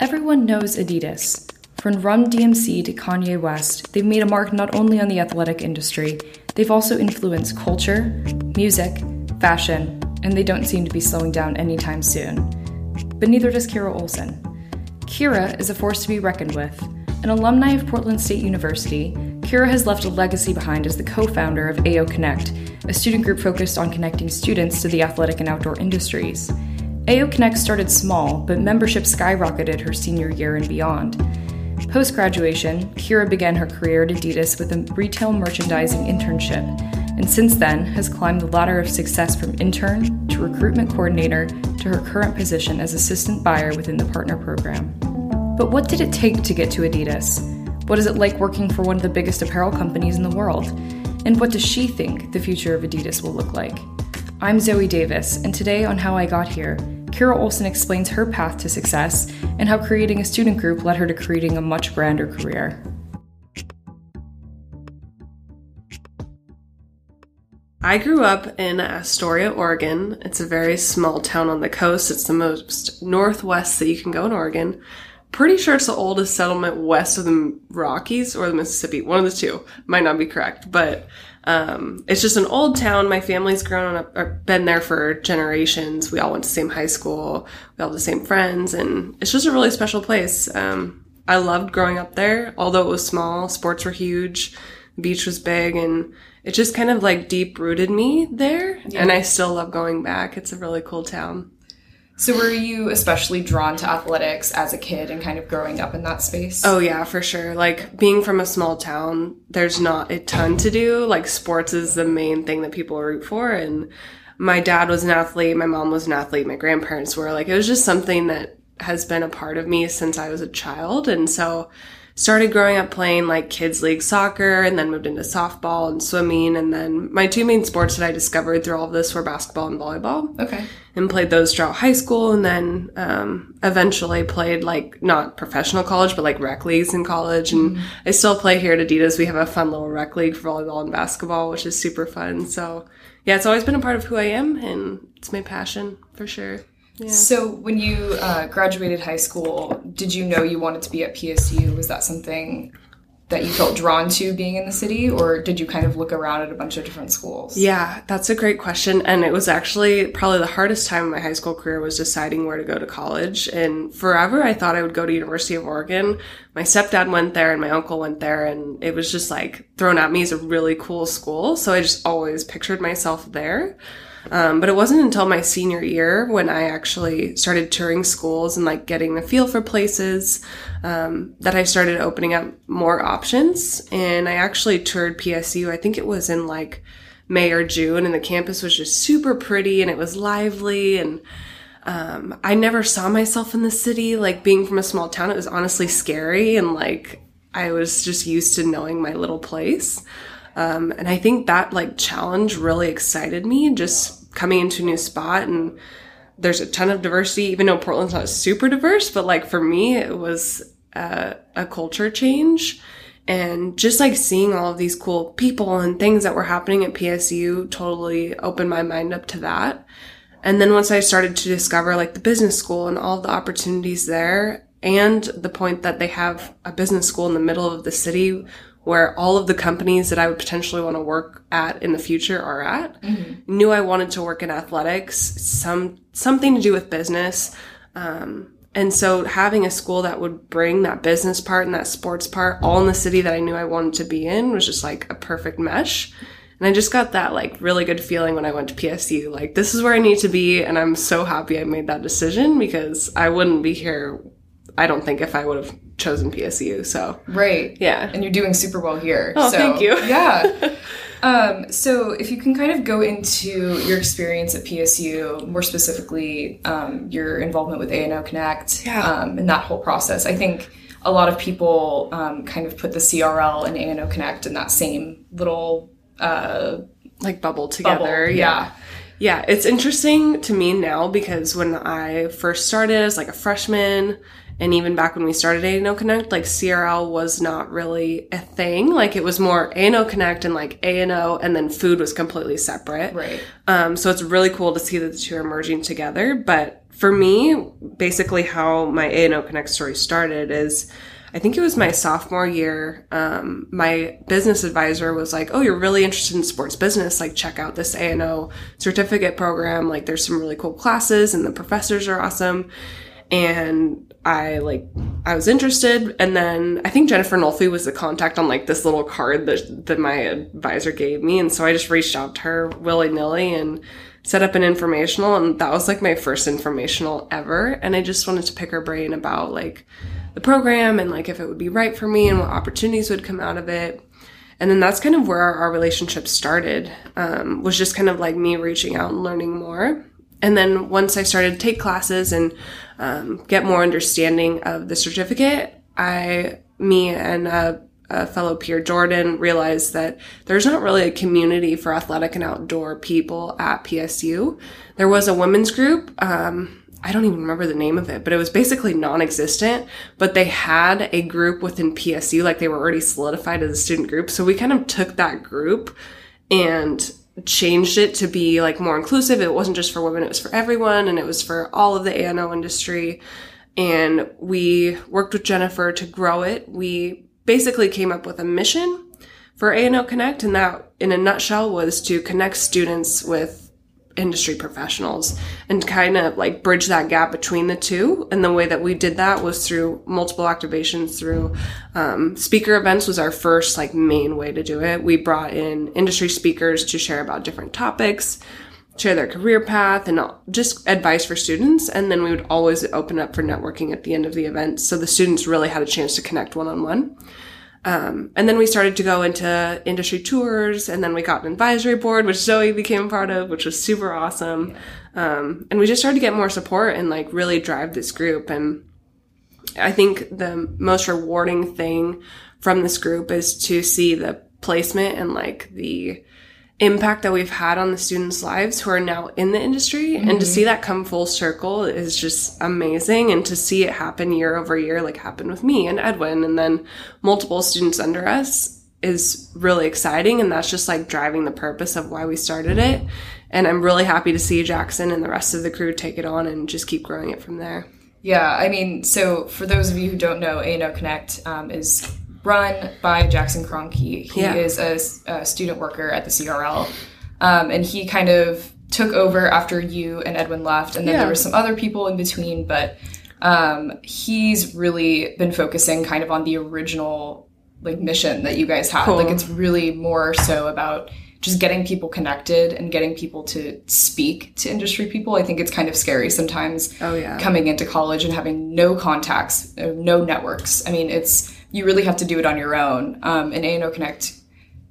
Everyone knows Adidas. From Run DMC to Kanye West, they've made a mark not only on the athletic industry, they've also influenced culture, music, fashion, and they don't seem to be slowing down anytime soon. But neither does Kira Olson. Kira is a force to be reckoned with. An alumni of Portland State University, Kira has left a legacy behind as the co founder of AO Connect, a student group focused on connecting students to the athletic and outdoor industries. AO Connect started small, but membership skyrocketed her senior year and beyond. Post graduation, Kira began her career at Adidas with a retail merchandising internship, and since then has climbed the ladder of success from intern to recruitment coordinator to her current position as assistant buyer within the partner program. But what did it take to get to Adidas? What is it like working for one of the biggest apparel companies in the world? And what does she think the future of Adidas will look like? I'm Zoe Davis, and today on How I Got Here, Kira Olson explains her path to success and how creating a student group led her to creating a much grander career. I grew up in Astoria, Oregon. It's a very small town on the coast. It's the most northwest that you can go in Oregon. Pretty sure it's the oldest settlement west of the Rockies or the Mississippi. One of the two. Might not be correct, but um, it's just an old town. My family's grown up, or been there for generations. We all went to the same high school. We all have the same friends, and it's just a really special place. Um, I loved growing up there, although it was small. Sports were huge, the beach was big, and it just kind of like deep rooted me there. Yeah. And I still love going back. It's a really cool town. So were you especially drawn to athletics as a kid and kind of growing up in that space? Oh yeah, for sure. Like being from a small town, there's not a ton to do. Like sports is the main thing that people root for and my dad was an athlete, my mom was an athlete, my grandparents were like it was just something that has been a part of me since I was a child and so started growing up playing like kids league soccer and then moved into softball and swimming and then my two main sports that i discovered through all of this were basketball and volleyball okay and played those throughout high school and then um, eventually played like not professional college but like rec leagues in college. And mm-hmm. i still play here at adidas. We have a fun little rec league for volleyball and basketball which is super fun. So yeah it's always been a part of who i am and it's my passion for sure. So, when you uh, graduated high school, did you know you wanted to be at PSU? Was that something that you felt drawn to being in the city, or did you kind of look around at a bunch of different schools? Yeah, that's a great question. And it was actually probably the hardest time in my high school career was deciding where to go to college. And forever, I thought I would go to University of Oregon. My stepdad went there and my uncle went there, and it was just like thrown at me as a really cool school. So I just always pictured myself there. Um, but it wasn't until my senior year when I actually started touring schools and like getting the feel for places um, that I started opening up more options. And I actually toured PSU. I think it was in like May or June, and the campus was just super pretty and it was lively and. Um, I never saw myself in the city. Like being from a small town, it was honestly scary and like I was just used to knowing my little place. Um, and I think that like challenge really excited me just coming into a new spot and there's a ton of diversity, even though Portland's not super diverse, but like for me, it was a, a culture change and just like seeing all of these cool people and things that were happening at PSU totally opened my mind up to that. And then once I started to discover like the business school and all the opportunities there and the point that they have a business school in the middle of the city where all of the companies that I would potentially want to work at in the future are at. Mm-hmm. Knew I wanted to work in athletics, some something to do with business. Um, and so having a school that would bring that business part and that sports part all in the city that I knew I wanted to be in was just like a perfect mesh. And I just got that like really good feeling when I went to PSU. Like this is where I need to be and I'm so happy I made that decision because I wouldn't be here I don't think if I would have chosen PSU. So right, yeah, and you're doing super well here. Oh, so, thank you. yeah. Um, so if you can kind of go into your experience at PSU, more specifically um, your involvement with A&O Connect yeah. um, and that whole process, I think a lot of people um, kind of put the CRL and A&O Connect in that same little uh, like bubble together. Bubble. yeah. Yeah, it's interesting to me now because when I first started as like a freshman And even back when we started A&O Connect, like CRL was not really a thing. Like it was more A&O Connect and like A&O and then food was completely separate. Right. Um, so it's really cool to see that the two are merging together. But for me, basically how my A&O Connect story started is I think it was my sophomore year. Um, my business advisor was like, "Oh, you're really interested in sports business? Like, check out this A and O certificate program. Like, there's some really cool classes, and the professors are awesome." And I like, I was interested, and then I think Jennifer Nolfi was the contact on like this little card that that my advisor gave me, and so I just reached out to her willy nilly and set up an informational, and that was like my first informational ever. And I just wanted to pick her brain about like the program and like if it would be right for me and what opportunities would come out of it. And then that's kind of where our, relationship started, um, was just kind of like me reaching out and learning more. And then once I started to take classes and um, get more understanding of the certificate, I, me and a, a, fellow peer, Jordan, realized that there's not really a community for athletic and outdoor people at PSU. There was a women's group. Um, I don't even remember the name of it, but it was basically non-existent, but they had a group within PSU, like they were already solidified as a student group. So we kind of took that group and changed it to be like more inclusive. It wasn't just for women, it was for everyone and it was for all of the A&O industry. And we worked with Jennifer to grow it. We basically came up with a mission for A&O Connect and that in a nutshell was to connect students with industry professionals and kind of like bridge that gap between the two. And the way that we did that was through multiple activations through um, speaker events was our first like main way to do it. We brought in industry speakers to share about different topics, share their career path and just advice for students. And then we would always open up for networking at the end of the event. So the students really had a chance to connect one on one. Um, and then we started to go into industry tours, and then we got an advisory board, which Zoe became part of, which was super awesome. Um, and we just started to get more support and like really drive this group. And I think the most rewarding thing from this group is to see the placement and like the impact that we've had on the students' lives who are now in the industry. Mm-hmm. And to see that come full circle is just amazing. And to see it happen year over year, like happened with me and Edwin, and then multiple students under us is really exciting. And that's just like driving the purpose of why we started it. And I'm really happy to see Jackson and the rest of the crew take it on and just keep growing it from there. Yeah, I mean, so for those of you who don't know, A&O Connect um, is run by Jackson Cronk. He, he yeah. is a, a, student worker at the CRL. Um, and he kind of took over after you and Edwin left. And then yeah. there were some other people in between, but um, he's really been focusing kind of on the original like mission that you guys had. Cool. Like it's really more so about just getting people connected and getting people to speak to industry people. I think it's kind of scary sometimes. Oh yeah. Coming into college and having no contacts, no networks. I mean, it's you really have to do it on your own. Um, and A&O Connect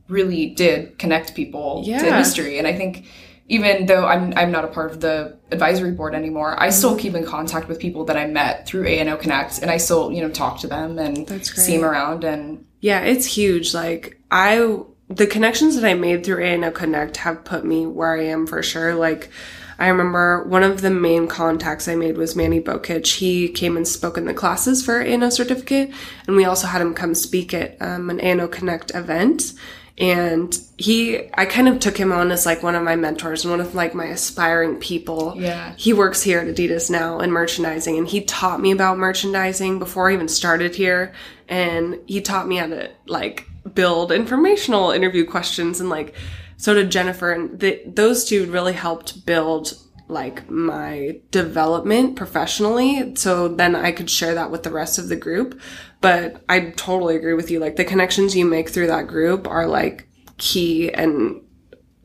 really did connect people yeah. to industry. And I think even though I'm I'm not a part of the advisory board anymore, I still keep in contact with people that I met through A&O Connect, and I still you know talk to them and see them around. And yeah, it's huge. Like I, the connections that I made through A&O Connect have put me where I am for sure. Like I remember one of the main contacts I made was Manny Bokic. He came and spoke in the classes for A&O certificate, and we also had him come speak at um, an A&O Connect event. And he, I kind of took him on as like one of my mentors and one of like my aspiring people. Yeah. He works here at Adidas now in merchandising, and he taught me about merchandising before I even started here. And he taught me how to like build informational interview questions and like so did Jennifer, and the, those two really helped build like my development professionally. So then I could share that with the rest of the group. But I totally agree with you. Like the connections you make through that group are like key and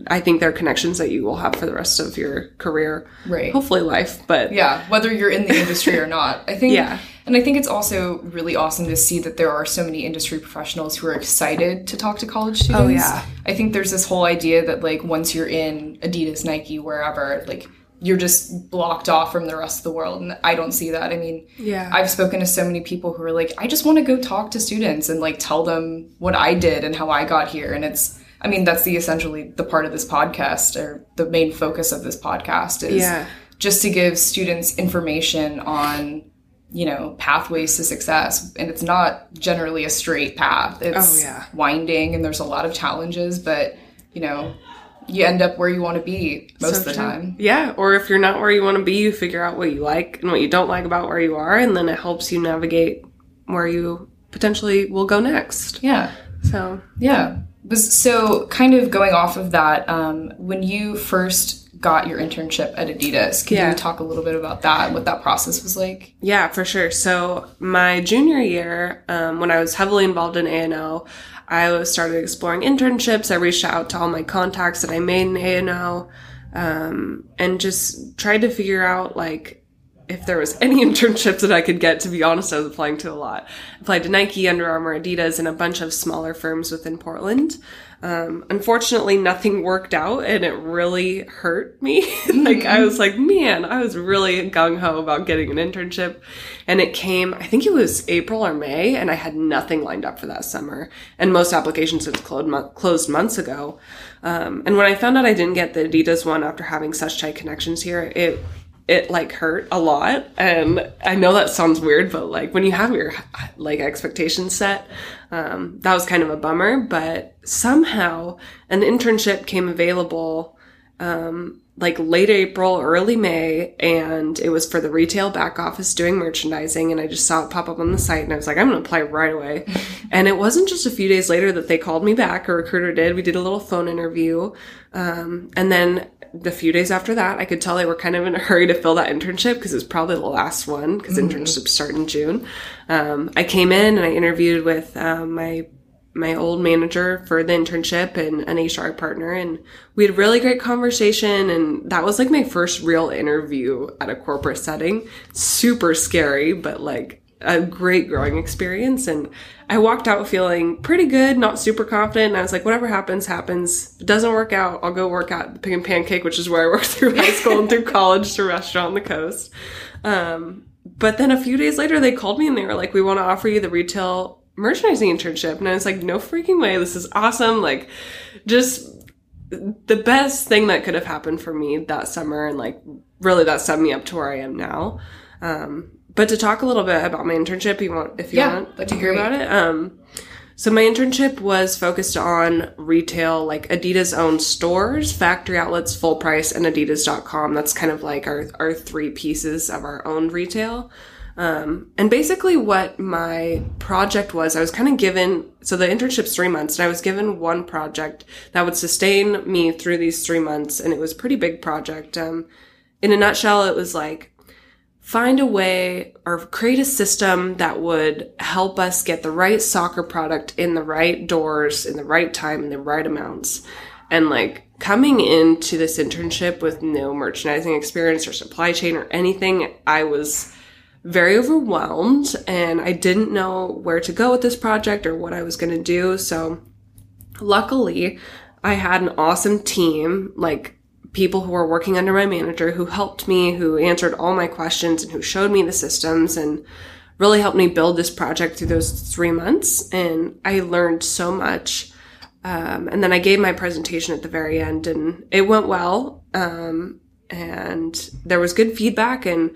I think they're connections that you will have for the rest of your career. Right. Hopefully life, but yeah, whether you're in the industry or not. I think yeah. And I think it's also really awesome to see that there are so many industry professionals who are excited to talk to college oh, students. Oh yeah. I think there's this whole idea that like once you're in Adidas, Nike, wherever, like you're just blocked off from the rest of the world and i don't see that i mean yeah i've spoken to so many people who are like i just want to go talk to students and like tell them what i did and how i got here and it's i mean that's the essentially the part of this podcast or the main focus of this podcast is yeah. just to give students information on you know, pathways to success. And it's not generally a straight path. It's Oh, yeah. winding and there's a lot of challenges, but, you know, you end up where you want to be most So of the true. time. Yeah, or if you're not where you want to be, you figure out what you like and what you don't like about where you are, and then it helps you navigate where you potentially will go next. Yeah. So, Yeah. So kind of going off of that, um, when you first got your internship at Adidas, can Yeah. you talk a little bit about that, what that process was like? yeah, for sure. So, my junior year, um, when I was heavily involved in A&O, I started exploring internships. I reached out to all my contacts that I made in A&O, um, and just tried to figure out, like, if there was any internships that I could get, to be honest, I was applying to a lot. applied to Nike, Under Armour, Adidas, and a bunch of smaller firms within Portland. Um, unfortunately, nothing worked out and it really hurt me. like, I was like, man, I was really gung ho about getting an internship. And it came, I think it was April or May, and I had nothing lined up for that summer. And most applications had closed, mon- closed months ago. Um, and when I found out I didn't get the Adidas one after having such tight connections here, it it like hurt a lot and i know that sounds weird but like when you have your like expectations set um, that was kind of a bummer but somehow an internship came available um, like late april early may and it was for the retail back office doing merchandising and i just saw it pop up on the site and i was like i'm gonna apply right away. And it wasn't just a few days later that they called me back a recruiter did we did a little phone interview um, and then the few days after that, I could tell they were kind of in a hurry to fill that internship because it was probably the last one because internships start in June. Um, I came in and I interviewed with um, my my old manager for the internship and an HR partner, and we had a really great conversation. And that was like my first real interview at a corporate setting. Super scary, but like a great growing experience. And I walked out feeling pretty good, not super confident. And I was like, whatever happens, happens. If it doesn't work out, I'll go work at the Pig and Pancake, which is where I worked through high school and through college to restaurant on the coast. Um, but then a few days later, they called me and they were like, we want to offer you the retail merchandising internship. And I was like, no freaking way. This is awesome. Like, just the best thing that could have happened for me that summer. And like, really that set me up to where I am now. Um, but to talk a little bit about my internship, you want, if you Yeah, want to hear great. about it. Um, so my internship was focused on retail, like Adidas owned stores, factory outlets, full price, and Adidas.com. That's kind of like our, our three pieces of our own retail. Um, and basically what my project was, I was kind of given, so the internship's three months and I was given one project that would sustain me through these three months. And it was a pretty big project. Um, in a nutshell, it was like, find a way or create a system that would help us get the right soccer product in the right doors in the right time in the right amounts. And like coming into this internship with no merchandising experience or supply chain or anything i was very overwhelmed and i didn't know where to go with this project or what i was going to do. So luckily i had an awesome team like people who were working under my manager who helped me, who answered all my questions and who showed me the systems and really helped me build this project through those three months. And I learned so much. Um, and then I gave my presentation at the very end and it went well. Um, and there was good feedback and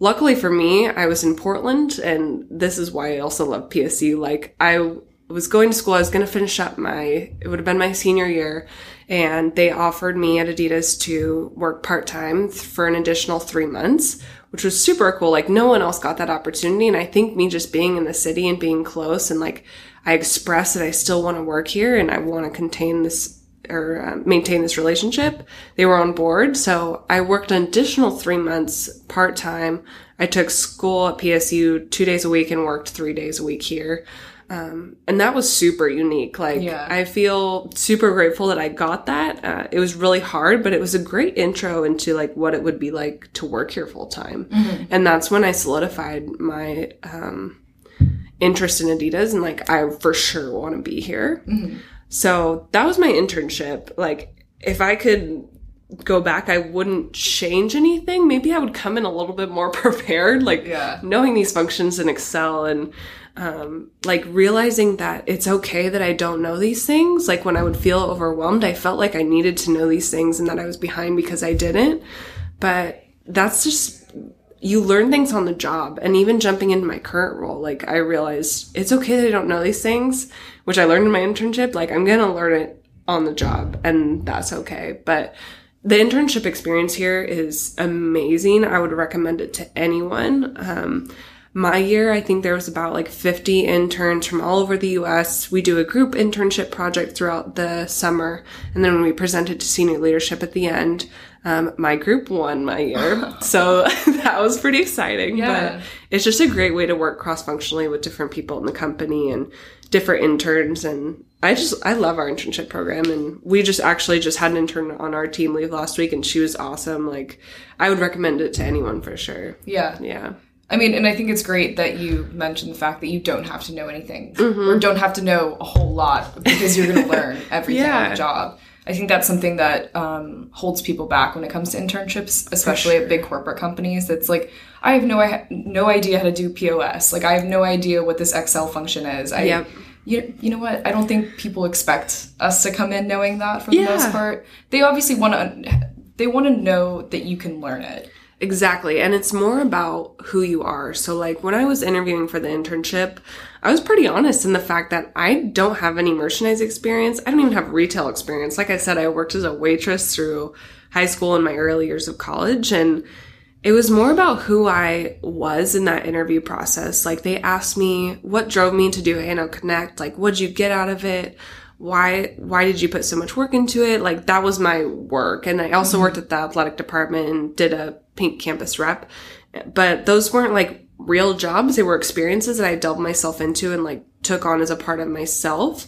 luckily for me, I was in Portland and this is why I also love PSU. Like I was going to school, I was going to finish up my, it would have been my senior year and they offered me at Adidas to work part-time for an additional three months, which was super cool. Like no one else got that opportunity. And I think me just being in the city and being close and like I expressed that I still want to work here and I want to contain this or uh, maintain this relationship. They were on board. So I worked an additional three months part time. I took school at PSU two days a week and worked three days a week here. Um, and that was super unique. Like, Yeah. I feel super grateful that I got that. Uh, it was really hard, but it was a great intro into like what it would be like to work here full time. And that's when I solidified my, um, interest in Adidas and like, I for sure want to be here. So that was my internship. Like, if I could go back, I wouldn't change anything. Maybe I would come in a little bit more prepared, like Yeah. knowing these functions in Excel and um, like realizing that it's okay that I don't know these things. Like when I would feel overwhelmed, I felt like I needed to know these things and that I was behind because I didn't. But that's just you learn things on the job. And even jumping into my current role, like I realized it's okay that I don't know these things, which I learned in my internship. Like I'm going to learn it on the job and that's okay. But the internship experience here is amazing. I would recommend it to anyone. Um, my year, I think there was about like 50 interns from all over the US. We do a group internship project throughout the summer. And then when we presented to senior leadership at the end, um, my group won my year. so that was pretty exciting. Yeah. But it's just a great way to work cross functionally with different people in the company and different interns. And I just, I love our internship program. And we just actually just had an intern on our team leave last week and she was awesome. Like, I would recommend it to anyone for sure. Yeah. Yeah. I mean, and I think it's great that you mentioned the fact that you don't have to know anything or don't have to know a whole lot because you're going to learn everything on the job. I think that's something that um, holds people back when it comes to internships, especially at big corporate companies. That's like, I have no I- no idea how to do POS. Like, I have no idea what this Excel function is. I, Yep. you, you know what? I don't think people expect us to come in knowing that for the Yeah. most part. They obviously want to. They want to know that you can learn it. Exactly. And it's more about who you are. So, like, when I was interviewing for the internship, I was pretty honest in the fact that I don't have any merchandise experience. I don't even have retail experience. Like I said, I worked as a waitress through high school and my early years of college. And it was more about who I was in that interview process. Like, they asked me what drove me to do A&O Connect. Like, what'd you get out of it? Why why did you put so much work into it? Like that was my work. And i also mm-hmm. worked at the athletic department and did a pink campus rep. But those weren't like real jobs. They were experiences that i delved myself into and like took on as a part of myself.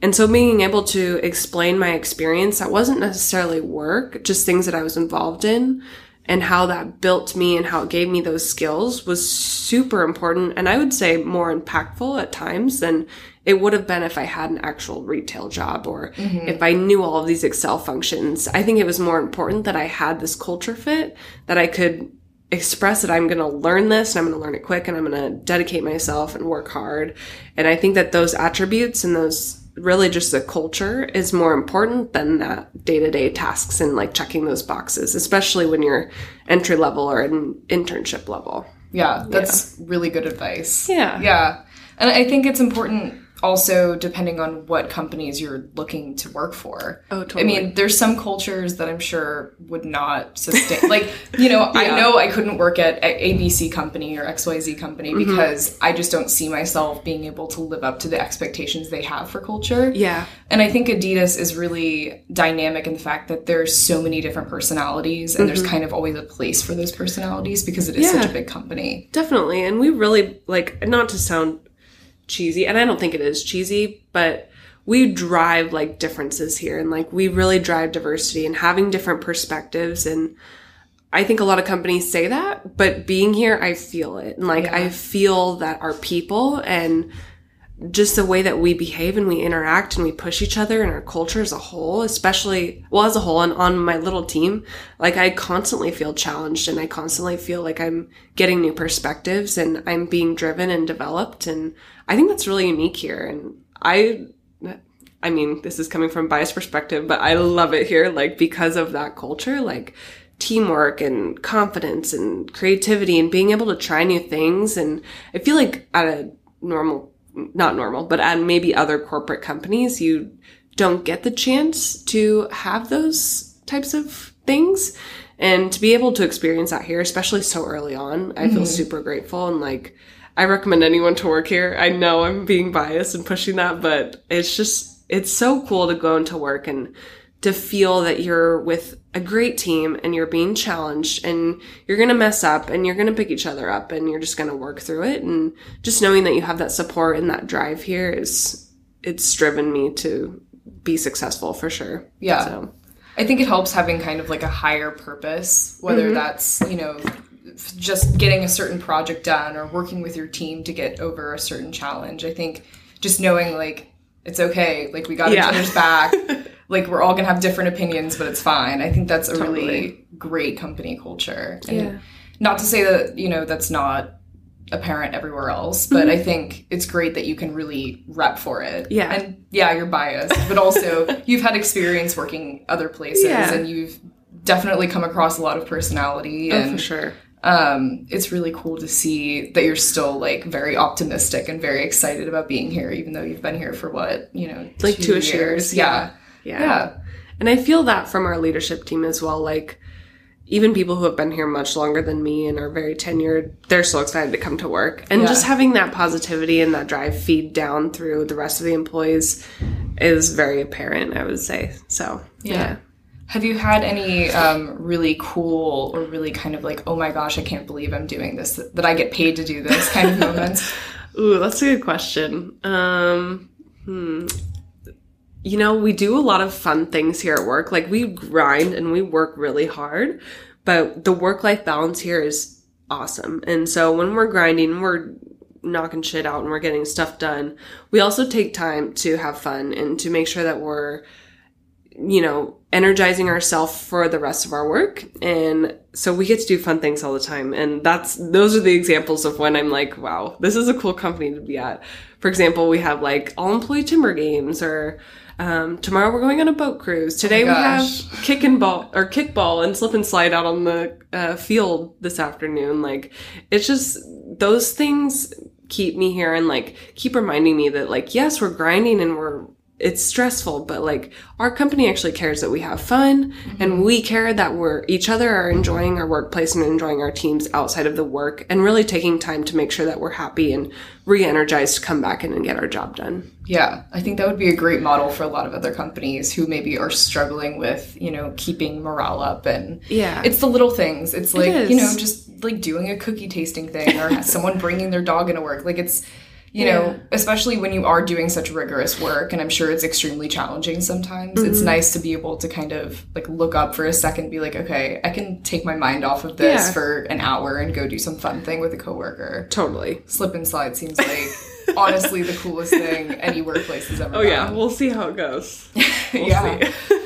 And so being able to explain my experience that wasn't necessarily work just things that i was involved in and how that built me and how it gave me those skills was super important and I would say more impactful at times than it would have been if I had an actual retail job or mm-hmm. if I knew all of these Excel functions. I think it was more important that I had this culture fit that I could express that I'm going to learn this and I'm going to learn it quick and I'm going to dedicate myself and work hard. And I think that those attributes and those really just the culture is more important than that day to day tasks and like checking those boxes, especially when you're entry level or an internship level. Yeah, that's really good advice. Yeah. Yeah. And I think it's important also depending on what companies you're looking to work for. Oh, I mean, there's some cultures that I'm sure would not sustain. like, you know, I know I couldn't work at ABC company or XYZ company Mm-hmm. because I just don't see myself being able to live up to the expectations they have for culture. Yeah. And I think Adidas is really dynamic in the fact that there's so many different personalities and there's kind of always a place for those personalities because it is such Mm-hmm. A big company. Definitely. And we really like not to sound cheesy, and I don't think it is cheesy, but we drive like differences here and like we really drive diversity and having different perspectives and I think a lot of companies say that, but being here I feel it. And like I feel that our people and just the way that we behave and we interact and we push each other and our culture as a whole, especially, well, as a whole and on my little team, like I constantly feel challenged and I constantly feel like I'm getting new perspectives and I'm being driven and developed. And I think that's really unique here. And I, I mean, this is coming from biased perspective, but I love it here, like because of that culture, like teamwork and confidence and creativity and being able to try new things. And I feel like at a normal, not normal, but at maybe other corporate companies, you don't get the chance to have those types of things. And to be able to experience that here, especially so early on, I feel mm-hmm. super grateful and like, I recommend anyone to work here. I know I'm being biased and pushing that, but it's just, it's so cool to go into work and to feel that you're with a great team and you're being challenged and you're going to mess up and you're going to pick each other up and you're just going to work through it. And just knowing that you have that support and that drive here is, it's driven me to be successful for sure. Yeah. So, I think it helps having kind of like a higher purpose, whether mm-hmm. that's, you know, just getting a certain project done or working with your team to get over a certain challenge. I think just knowing like it's okay, like we got Yeah. each other's back, like we're all gonna have different opinions, but it's fine. I think that's a really great company culture. And Yeah. not to say that, you know, that's not apparent everywhere else, but I think it's great that you can really rep for it. Yeah. And yeah, you're biased, but also you've had experience working other places Yeah. and you've definitely come across a lot of personality oh, and for sure. um, it's really cool to see that you're still like very optimistic and very excited about being here, even though you've been here for what you know, like two, years. years. Yeah. yeah, yeah, And I feel that from our leadership team as well. Like even people who have been here much longer than me and are very tenured, they're so excited to come to work. And yeah. just having that positivity and that drive feed down through the rest of the employees is very apparent, I would say. So yeah. yeah. Have you had any um, really cool or really kind of like, oh my gosh, I can't believe I'm doing this, that I get paid to do this kind of moments? Ooh, that's a good question. Um, hmm. You know, we do a lot of fun things here at work. Like we grind and we work really hard, but the work life balance here is awesome. And so when we're grinding, we're knocking shit out and we're getting stuff done. We also take time to have fun and to make sure that we're you know, energizing ourselves for the rest of our work. And so we get to do fun things all the time. And that's, those are the examples of when I'm like, wow, this is a cool company to be at. For example, we have like all employee timber games or, um, tomorrow we're going on a boat cruise. Today oh we have kick and ball or kickball and slip and slide out on the uh, field this afternoon. Like it's just those things keep me here and like keep reminding me that like yes we're grinding and we're it's stressful, but like our company actually cares that we have fun mm-hmm. and we care that we're each other are enjoying our workplace and enjoying our teams outside of the work and really taking time to make sure that we're happy and re-energized to come back in and get our job done. Yeah, I think that would be a great model for a lot of other companies who maybe are struggling with, you know, keeping morale up and yeah. It's the little things. It's like, it you know, just like doing a cookie tasting thing or someone bringing their dog into work. Like it's you yeah. know, especially when you are doing such rigorous work, and I'm sure it's extremely challenging sometimes. Mm-hmm. It's nice to be able to kind of like look up for a second, be like, okay, I can take my mind off of this yeah. for an hour and go do some fun thing with a coworker. Totally. Slip and slide seems like honestly the coolest thing any workplace has ever. Done. Oh done. yeah, we'll see how it goes. We'll yeah.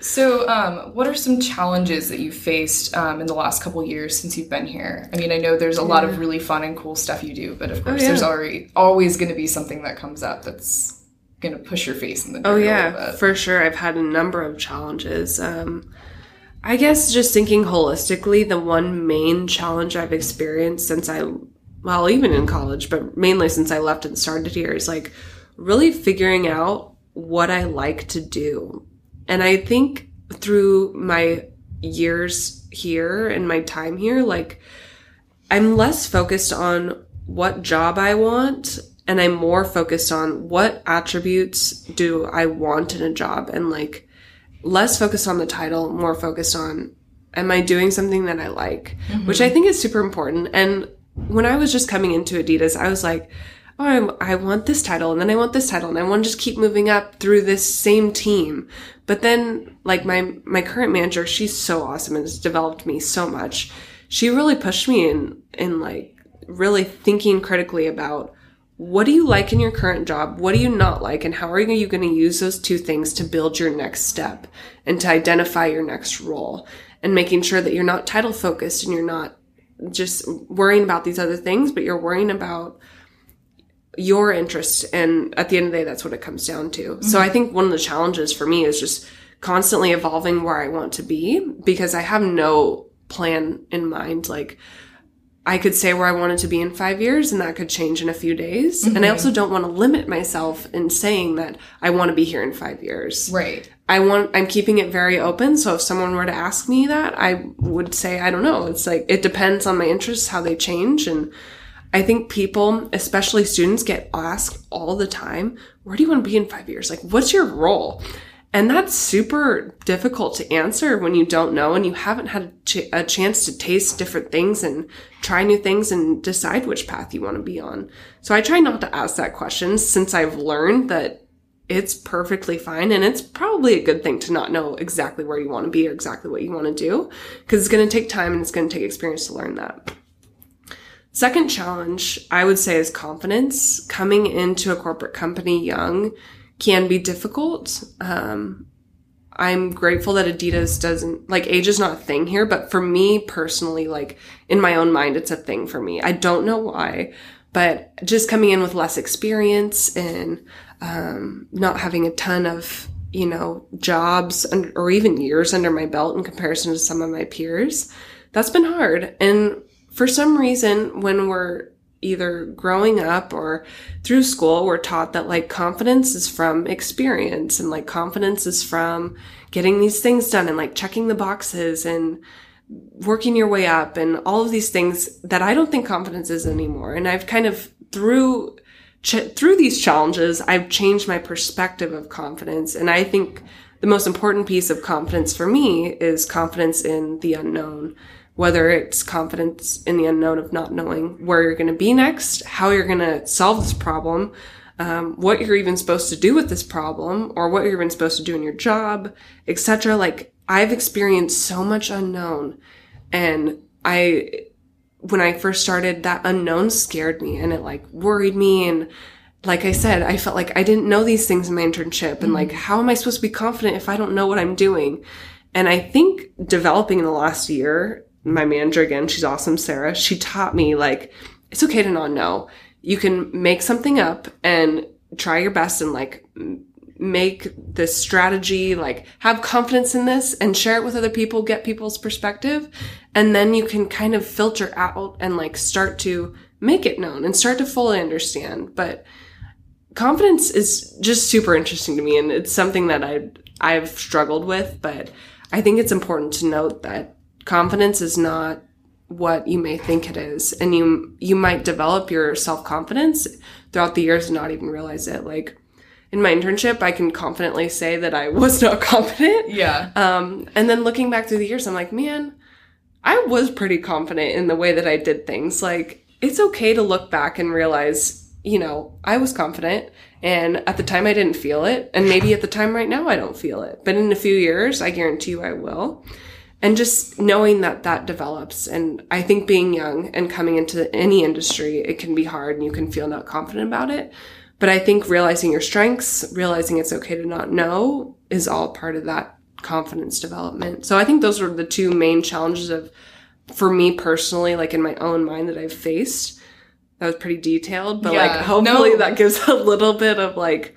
So, um, what are some challenges that you've faced um, in the last couple years since you've been here? I mean, I know there's a yeah. lot of really fun and cool stuff you do, but of oh, course, oh, yeah. there's already always going to be something that comes up that's going to push your face in the. Oh yeah, for sure. I've had a number of challenges. Um, I guess just thinking holistically, the one main challenge I've experienced since I, well, even in college, but mainly since I left and started here, is like really figuring out what I like to do and I think through my years here and my time here, like I'm less focused on what job I want and I'm more focused on what attributes do I want in a job and like less focused on the title, more focused on am I doing something that I like, mm-hmm. which I think is super important. And when I was just coming into Adidas, I was like, oh, I, I want this title and then I want this title and I want to just keep moving up through this same team. But then like my, my current manager, she's so awesome and has developed me so much. She really pushed me in, in like really thinking critically about what do you like in your current job? What do you not like? And how are you going to use those two things to build your next step and to identify your next role and making sure that you're not title focused and you're not just worrying about these other things, but you're worrying about your interest and at the end of the day that's what it comes down to mm-hmm. so i think one of the challenges for me is just constantly evolving where i want to be because i have no plan in mind like i could say where i wanted to be in five years and that could change in a few days mm-hmm. and i mm-hmm. also don't want to limit myself in saying that i want to be here in five years right i want i'm keeping it very open so if someone were to ask me that i would say i don't know it's like it depends on my interests how they change and I think people, especially students, get asked all the time, where do you want to be in five years? Like, what's your role? And that's super difficult to answer when you don't know and you haven't had a, ch- a, chance to taste different things and try new things and decide which path you want to be on. So I try not to ask that question since I've learned that it's perfectly fine and it's probably a good thing to not know exactly where you want to be or exactly what you want to do because it's going to take time and it's going to take experience to learn that. Second challenge, I would say, is confidence. Coming into a corporate company young can be difficult. Um, I'm grateful that Adidas doesn't like age is not a thing here, but for me personally, like in my own mind, it's a thing for me. I don't know why, but just coming in with less experience and um, not having a ton of you know jobs or even years under my belt in comparison to some of my peers, that's been hard. And for some reason, when we're either growing up or through school, we're taught that like confidence is from experience and like confidence is from getting these things done and like checking the boxes and working your way up and all of these things that I don't think confidence is anymore. And I've kind of through ch- through these challenges, I've changed my perspective of confidence. And I think the most important piece of confidence for me is confidence in the unknown whether it's confidence in the unknown of not knowing where you're going to be next, how you're going to solve this problem, um, what you're even supposed to do with this problem, or what you're even supposed to do in your job, etc. Like I've experienced so much unknown, and I, when I first started, that unknown scared me, and it like worried me, and like I said, I felt like I didn't know these things in my internship, and like mm-hmm. how am I supposed to be confident if I don't know what I'm doing? And I think developing in the last year my manager again, she's awesome, Sarah. She taught me like it's okay to not know. You can make something up and try your best and like make this strategy, like have confidence in this and share it with other people, get people's perspective. And then you can kind of filter out and like start to make it known and start to fully understand. But confidence is just super interesting to me. And it's something that I, I've struggled with, but I think it's important to note that confidence is not what you may think it is and you you might develop your self-confidence throughout the years and not even realize it like in my internship i can confidently say that i was not confident. Yeah. um and then looking back through the years i'm like man i was pretty confident in the way that i did things. Like it's okay to look back and realize you know i was confident and at the time i didn't feel it and maybe at the time right now i don't feel it. But in a few years i guarantee you i will. And just knowing that that develops and i think being young and coming into any industry it can be hard and you can feel not confident about it but i think realizing your strengths realizing it's okay to not know is all part of that confidence development. So i think those are the two main challenges of for me personally like in my own mind that i've faced. That was pretty detailed but like hopefully No. that gives a little bit of like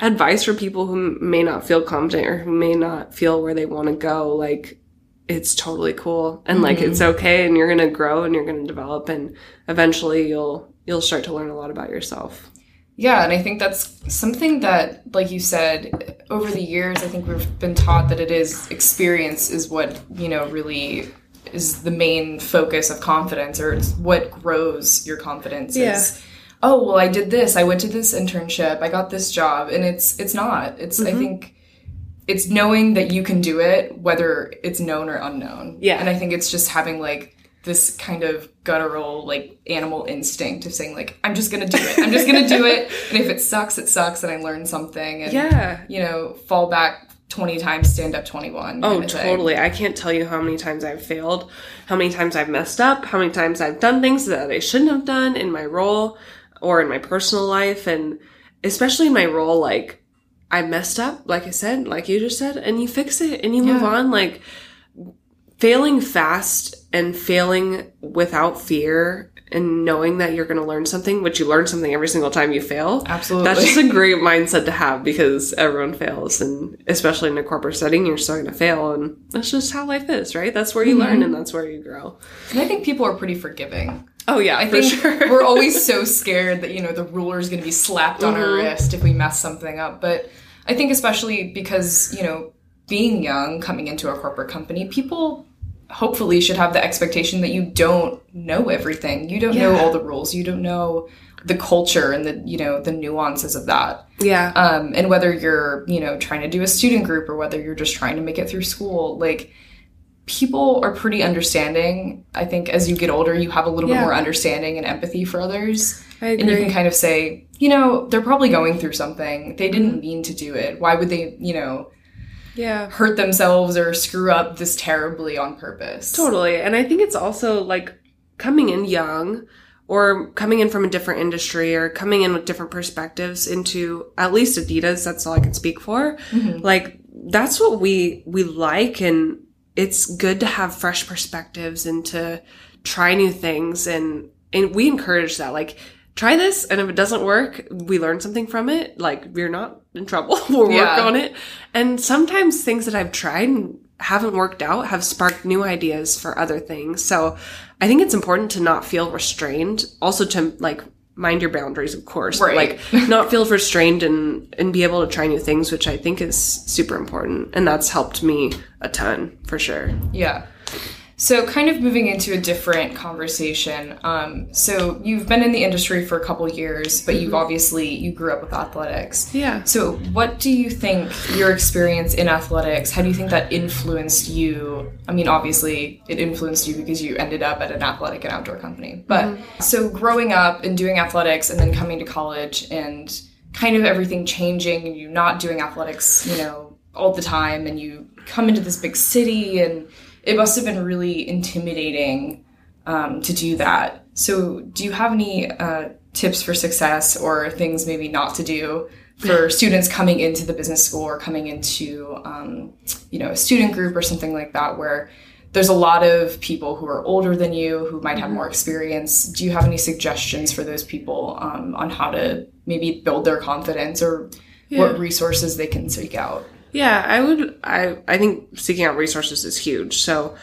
advice for people who may not feel confident or who may not feel where they want to go. Like it's totally cool. And like it's mm-hmm. okay and you're going to grow and you're going to develop and eventually you'll you'll start to learn a lot about yourself Yeah, and I think that's something that, like you said, over the years, I think we've been taught that it is experience is what, you know, really is the main focus of confidence or it's what grows your confidence is oh well i did this i went to this internship i got this job and it's it's not. It's i mm-hmm. think it's knowing that you can do it whether it's known or unknown. Yeah. and i think it's just having like this kind of guttural like animal instinct of saying like i'm just gonna do it i'm just gonna do it and if it sucks it sucks and i learn something and yeah you know fall back 20 times stand up 21 Oh, totally. I can't tell you how many times I've failed, how many times I've messed up, how many times I've done things that I shouldn't have done in my role or in my personal life. And especially in my role, like I messed up, like I said, like you just said, and you fix it and you move on. Like failing fast and failing without fear and knowing that you're going to learn something, which you learn something every single time you fail. Absolutely. That's just a great mindset to have because everyone fails. And especially in a corporate setting, you're still going to fail. And that's just how life is, right? That's where you Mm-hmm. learn and that's where you grow. and i think people are pretty forgiving Oh, yeah, I think sure. we're always so scared that you know the ruler is going to be slapped on our Mm-hmm. wrist if we mess something up. But I think especially because you know being young, coming into a corporate company, people hopefully should have the expectation that you don't know everything. You don't know all the rules. You don't know the culture and the you know the nuances of that. yeah. Um, and whether you're you know trying to do a student group or whether you're just trying to make it through school, like people are pretty understanding. I think as you get older, you have a little bit more understanding and empathy for others. I And you can kind of say, you know, they're probably going through something. They didn't mean to do it. Why would they, you know, yeah. hurt themselves or screw up this terribly on purpose? Totally. And I think it's also like coming in young or coming in from a different industry or coming in with different perspectives into at least Adidas, that's all I can speak for. Mm-hmm. Like that's what we we like and it's good to have fresh perspectives and to try new things and and we encourage that. Like try this and if it doesn't work, we learn something from it. Like we're not in trouble. we'll Yeah. work on it. And sometimes things that I've tried and haven't worked out have sparked new ideas for other things. So I think it's important to not feel restrained. Also to like mind your boundaries, of course. Right. Like not feel restrained and and be able to try new things, which I think is super important. And that's helped me a ton for sure. Yeah. So, kind of moving into a different conversation. Um, so, you've been in the industry for a couple years, but you've mm-hmm. obviously you grew up with athletics. Yeah. So, what do you think your experience in athletics? How do you think that influenced you? I mean, obviously, it influenced you because you ended up at an athletic and outdoor company. But mm-hmm. so, growing up and doing athletics, and then coming to college, and kind of everything changing, and you not doing athletics, you know, all the time, and you come into this big city and it must have been really intimidating um, to do that. So, do you have any uh, tips for success or things maybe not to do for students coming into the business school or coming into, um, you know, a student group or something like that, where there's a lot of people who are older than you who might have mm-hmm. more experience. Do you have any suggestions for those people um, on how to maybe build their confidence or yeah. what resources they can seek out? Yeah, I would. I I think seeking out resources is huge. So,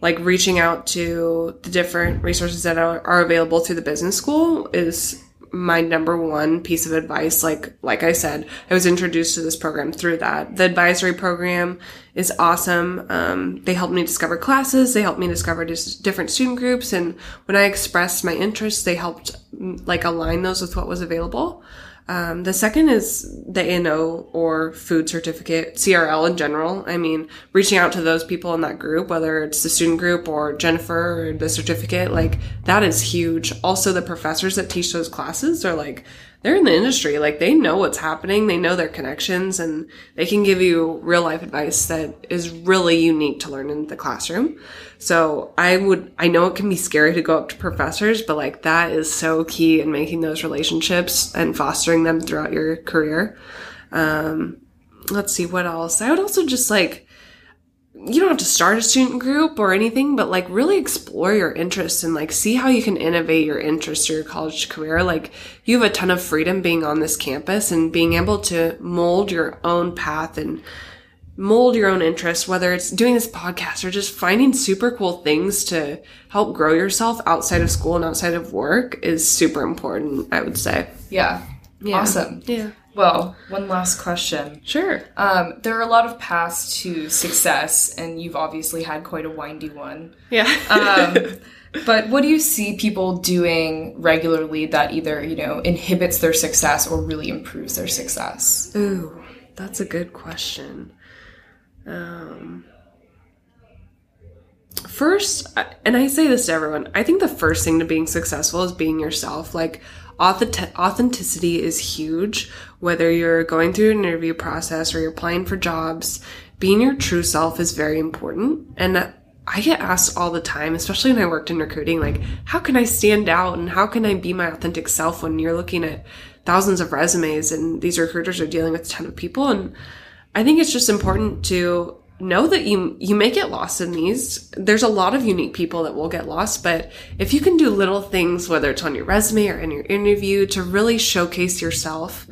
like reaching out to the different resources that are, are available through the business school is my number one piece of advice. Like like I said, I was introduced to this program through that. The advisory program is awesome. Um, they helped me discover classes. They helped me discover just different student groups, and when I expressed my interests, they helped like align those with what was available. Um, the second is the A&O or food certificate, CRL in general. I mean, reaching out to those people in that group, whether it's the student group or Jennifer or the certificate, like that is huge. Also, the professors that teach those classes are like, they're in the industry. Like they know what's happening. They know their connections and they can give you real life advice that is really unique to learn in the classroom. So I would, I know it can be scary to go up to professors, but like that is so key in making those relationships and fostering them throughout your career. Um, let's see what else. I would also just like, you don't have to start a student group or anything, but like really explore your interests and like see how you can innovate your interests or your college career. Like you have a ton of freedom being on this campus and being able to mold your own path and mold your own interests, whether it's doing this podcast or just finding super cool things to help grow yourself outside of school and outside of work is super important, I would say. Yeah. yeah. Awesome. Yeah. Well, one last question. Sure. Um, there are a lot of paths to success, and you've obviously had quite a windy one. Yeah. um, but what do you see people doing regularly that either, you know, inhibits their success or really improves their success? Ooh, that's a good question. Um, first, and I say this to everyone, I think the first thing to being successful is being yourself. Like, authenticity is huge. Whether you're going through an interview process or you're applying for jobs being your true self is very important. And i get asked all the time especially when i worked in recruiting like how can i stand out and how can i be my authentic self when you're looking at thousands of resumes and these recruiters are dealing with a ton of people? And i think it's just important to know that you you may get lost in these. There's a lot of unique people that will get lost, but if you can do little things, whether it's on your resume or in your interview, to really showcase yourself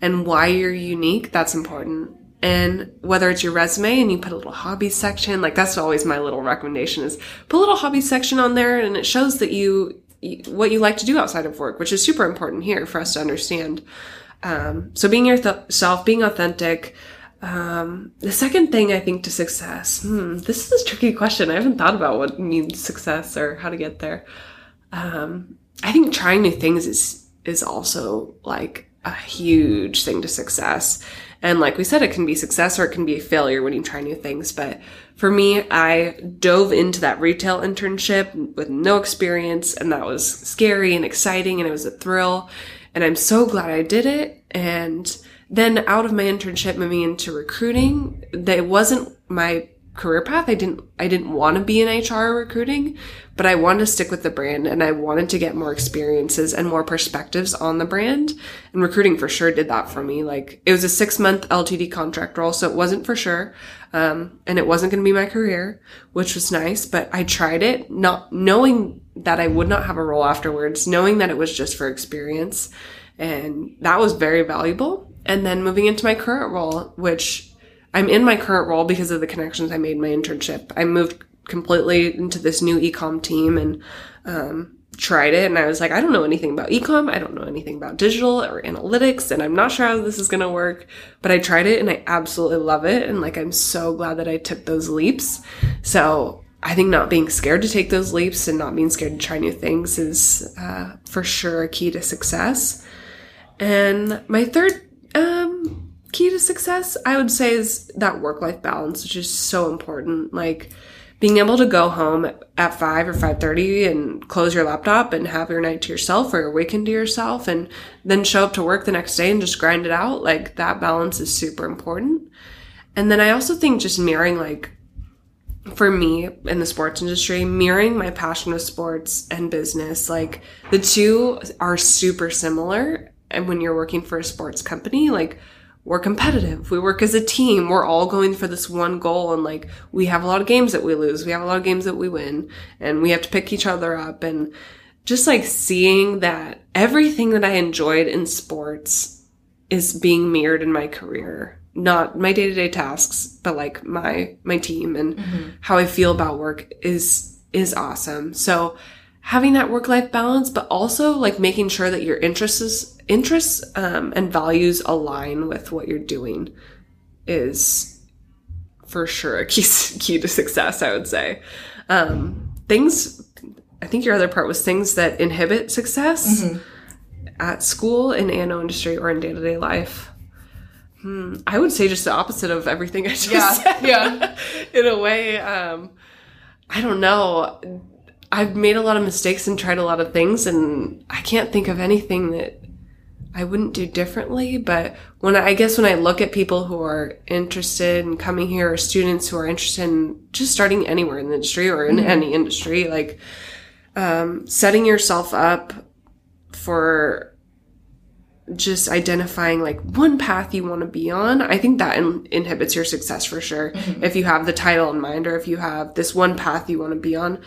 and why you're unique, that's important. And whether it's your resume and you put a little hobby section, like that's always my little recommendation is put a little hobby section on there and it shows that you, what you like to do outside of work, which is super important here for us to understand. Um, so being yourself, being authentic, um, the second thing I think to success, hmm, this is a tricky question. I haven't thought about what means success or how to get there. Um, I think trying new things is is also like a huge thing to success. And like we said, it can be success or it can be a failure when you try new things. But for me, I dove into that retail internship with no experience and that was scary and exciting and it was a thrill. And I'm so glad I did it. And then out of my internship moving into recruiting, that wasn't my career path. I didn't I didn't want to be in HR recruiting, but I wanted to stick with the brand and I wanted to get more experiences and more perspectives on the brand. And recruiting for sure did that for me. Like it was a 6-month LTD contract role, so it wasn't for sure. Um, and it wasn't going to be my career, which was nice, but I tried it not knowing that I would not have a role afterwards, knowing that it was just for experience. And that was very valuable and then moving into my current role, which I'm in my current role because of the connections I made in my internship. I moved completely into this new ecom team and um, tried it and I was like, I don't know anything about ecom. I don't know anything about digital or analytics and I'm not sure how this is going to work, but I tried it and I absolutely love it. And like, I'm so glad that I took those leaps. So I think not being scared to take those leaps and not being scared to try new things is uh, for sure a key to success. And my third um, key to success, I would say, is that work life balance, which is so important. Like, being able to go home at 5 or 5.30 and close your laptop and have your night to yourself or weekend to yourself and then show up to work the next day and just grind it out like that balance is super important and then i also think just mirroring like for me in the sports industry mirroring my passion of sports and business like the two are super similar and when you're working for a sports company like we're competitive. We work as a team. We're all going for this one goal. And like, we have a lot of games that we lose. We have a lot of games that we win and we have to pick each other up. And just like seeing that everything that I enjoyed in sports is being mirrored in my career. Not my day to day tasks, but like my, my team and mm-hmm. how I feel about work is, is awesome. So having that work life balance, but also like making sure that your interests interests um, and values align with what you're doing is for sure a key key to success. I would say um, things. I think your other part was things that inhibit success mm-hmm. at school, in A&O industry, or in day to day life. Hmm, I would say just the opposite of everything I just yeah, said. Yeah, in a way. Um, I don't know I've made a lot of mistakes and tried a lot of things, and I can't think of anything that I wouldn't do differently. But when I, I guess when I look at people who are interested in coming here, or students who are interested in just starting anywhere in the industry or in mm-hmm. any industry, like um, setting yourself up for just identifying like one path you want to be on i think that in- inhibits your success for sure mm-hmm. if you have the title in mind or if you have this one path you want to be on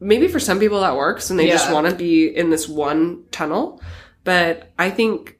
maybe for some people that works and they yeah. just want to be in this one tunnel. But I think,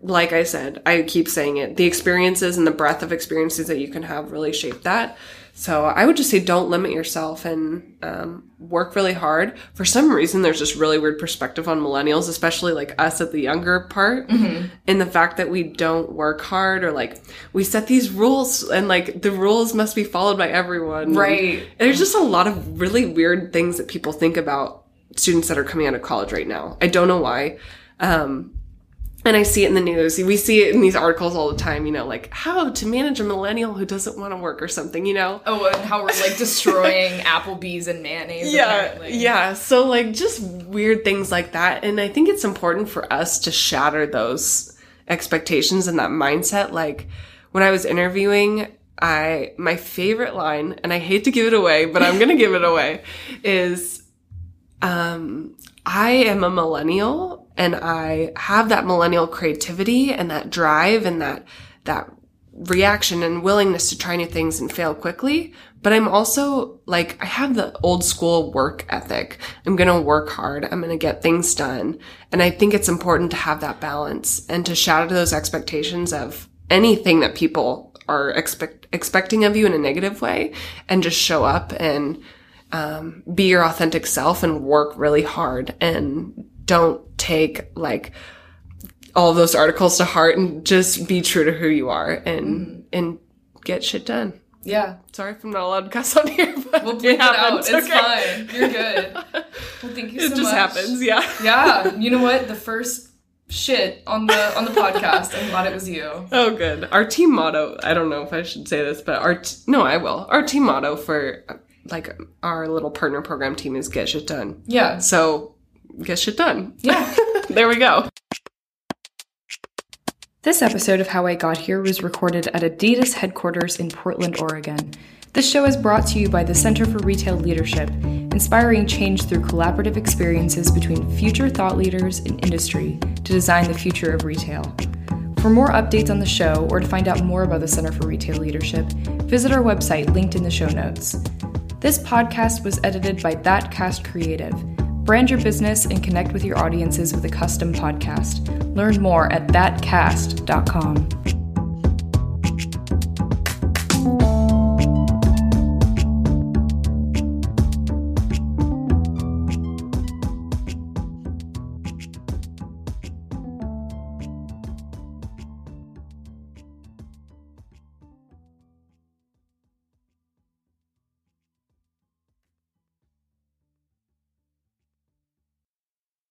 like I said, I keep saying it, the experiences and the breadth of experiences that you can have really shape that. So I would just say don't limit yourself and um, work really hard. For some reason, there's this really weird perspective on millennials, especially like us at the younger part, mm-hmm. in the fact that we don't work hard or like we set these rules and like the rules must be followed by everyone. Right. And there's just a lot of really weird things that people think about students that are coming out of college right now. I don't know why. Um, and I see it in the news. We see it in these articles all the time, you know, like how to manage a millennial who doesn't want to work or something, you know? Oh, and how we're like destroying Applebee's and mayonnaise. Yeah. Apparently. Yeah. So, like, just weird things like that. And I think it's important for us to shatter those expectations and that mindset. Like, when I was interviewing, I, my favorite line, and I hate to give it away, but I'm going to give it away, is, um, I am a millennial and I have that millennial creativity and that drive and that, that reaction and willingness to try new things and fail quickly. But I'm also like, I have the old school work ethic. I'm going to work hard. I'm going to get things done. And I think it's important to have that balance and to shatter those expectations of anything that people are expect, expecting of you in a negative way and just show up and um, be your authentic self and work really hard and don't take like all those articles to heart and just be true to who you are and mm-hmm. and get shit done. Yeah. Sorry if I'm not allowed to cuss on here, but we'll bleep it, it out. It's okay. fine. You're good. Well, thank you so much. It just much. happens, yeah. Yeah. You know what? The first shit on the on the podcast. I'm glad it was you. Oh, good. Our team motto. I don't know if I should say this, but our t- no, I will. Our team motto for like our little partner program team is get shit done. Yeah. So get shit done. Yeah. there we go. This episode of How I Got Here was recorded at Adidas headquarters in Portland, Oregon. This show is brought to you by the Center for Retail Leadership, inspiring change through collaborative experiences between future thought leaders in industry to design the future of retail. For more updates on the show or to find out more about the Center for Retail Leadership, visit our website linked in the show notes. This podcast was edited by That Cast Creative. Brand your business and connect with your audiences with a custom podcast. Learn more at thatcast.com.